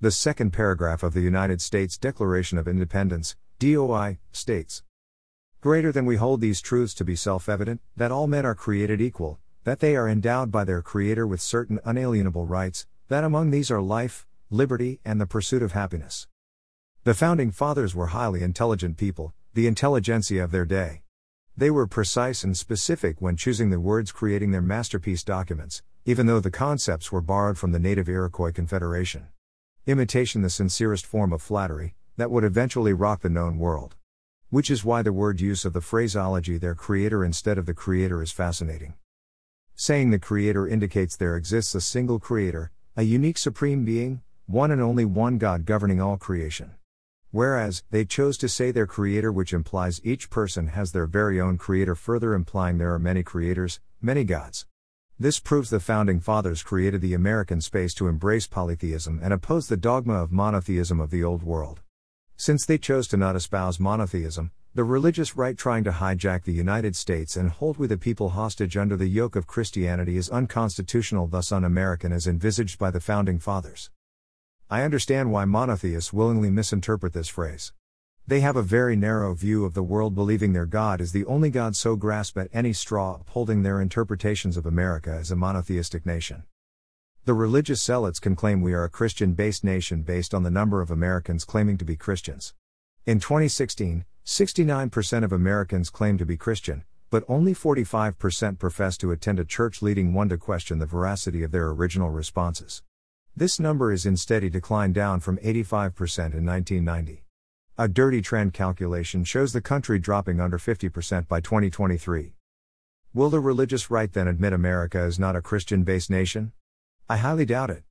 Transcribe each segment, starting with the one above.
The second paragraph of the United States Declaration of Independence, DOI, states Greater than we hold these truths to be self evident, that all men are created equal, that they are endowed by their Creator with certain unalienable rights, that among these are life, liberty, and the pursuit of happiness. The Founding Fathers were highly intelligent people, the intelligentsia of their day. They were precise and specific when choosing the words creating their masterpiece documents, even though the concepts were borrowed from the native Iroquois Confederation. Imitation the sincerest form of flattery, that would eventually rock the known world. Which is why the word use of the phraseology their creator instead of the creator is fascinating. Saying the creator indicates there exists a single creator, a unique supreme being, one and only one God governing all creation. Whereas, they chose to say their creator, which implies each person has their very own creator, further implying there are many creators, many gods. This proves the Founding Fathers created the American space to embrace polytheism and oppose the dogma of monotheism of the Old World. Since they chose to not espouse monotheism, the religious right trying to hijack the United States and hold we the people hostage under the yoke of Christianity is unconstitutional, thus un American as envisaged by the Founding Fathers. I understand why monotheists willingly misinterpret this phrase. They have a very narrow view of the world, believing their God is the only God, so grasp at any straw, upholding their interpretations of America as a monotheistic nation. The religious zealots can claim we are a Christian based nation based on the number of Americans claiming to be Christians. In 2016, 69% of Americans claim to be Christian, but only 45% profess to attend a church, leading one to question the veracity of their original responses. This number is in steady decline down from 85% in 1990. A dirty trend calculation shows the country dropping under 50% by 2023. Will the religious right then admit America is not a Christian based nation? I highly doubt it.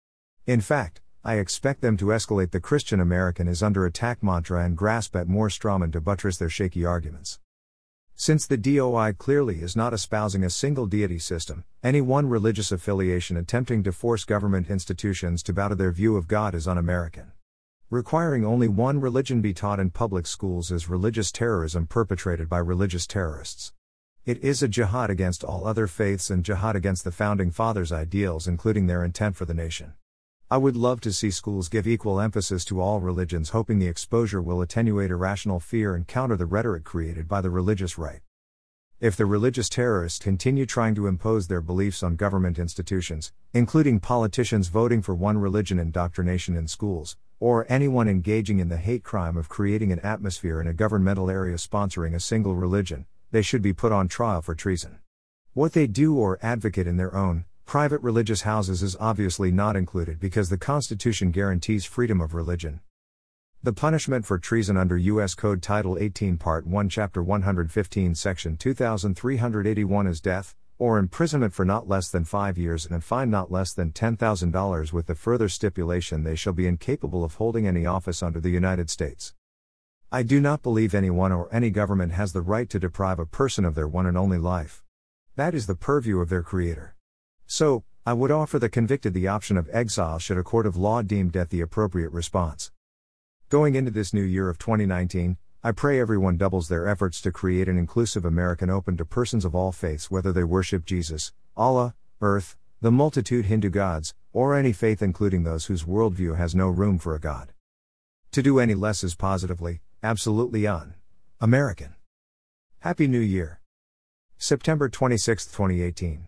In fact, I expect them to escalate the Christian American is under attack mantra and grasp at more strawmen to buttress their shaky arguments. Since the DOI clearly is not espousing a single deity system, any one religious affiliation attempting to force government institutions to bow to their view of God is un American. Requiring only one religion be taught in public schools is religious terrorism perpetrated by religious terrorists. It is a jihad against all other faiths and jihad against the Founding Fathers' ideals, including their intent for the nation. I would love to see schools give equal emphasis to all religions, hoping the exposure will attenuate irrational fear and counter the rhetoric created by the religious right. If the religious terrorists continue trying to impose their beliefs on government institutions, including politicians voting for one religion indoctrination in schools, or anyone engaging in the hate crime of creating an atmosphere in a governmental area sponsoring a single religion, they should be put on trial for treason. What they do or advocate in their own, Private religious houses is obviously not included because the Constitution guarantees freedom of religion. The punishment for treason under U.S. Code Title 18, Part 1, Chapter 115, Section 2381 is death, or imprisonment for not less than five years and a fine not less than $10,000 with the further stipulation they shall be incapable of holding any office under the United States. I do not believe anyone or any government has the right to deprive a person of their one and only life. That is the purview of their Creator. So, I would offer the convicted the option of exile should a court of law deem death the appropriate response. Going into this new year of 2019, I pray everyone doubles their efforts to create an inclusive American open to persons of all faiths, whether they worship Jesus, Allah, Earth, the multitude Hindu gods, or any faith, including those whose worldview has no room for a God. To do any less is positively, absolutely un American. Happy New Year. September 26, 2018.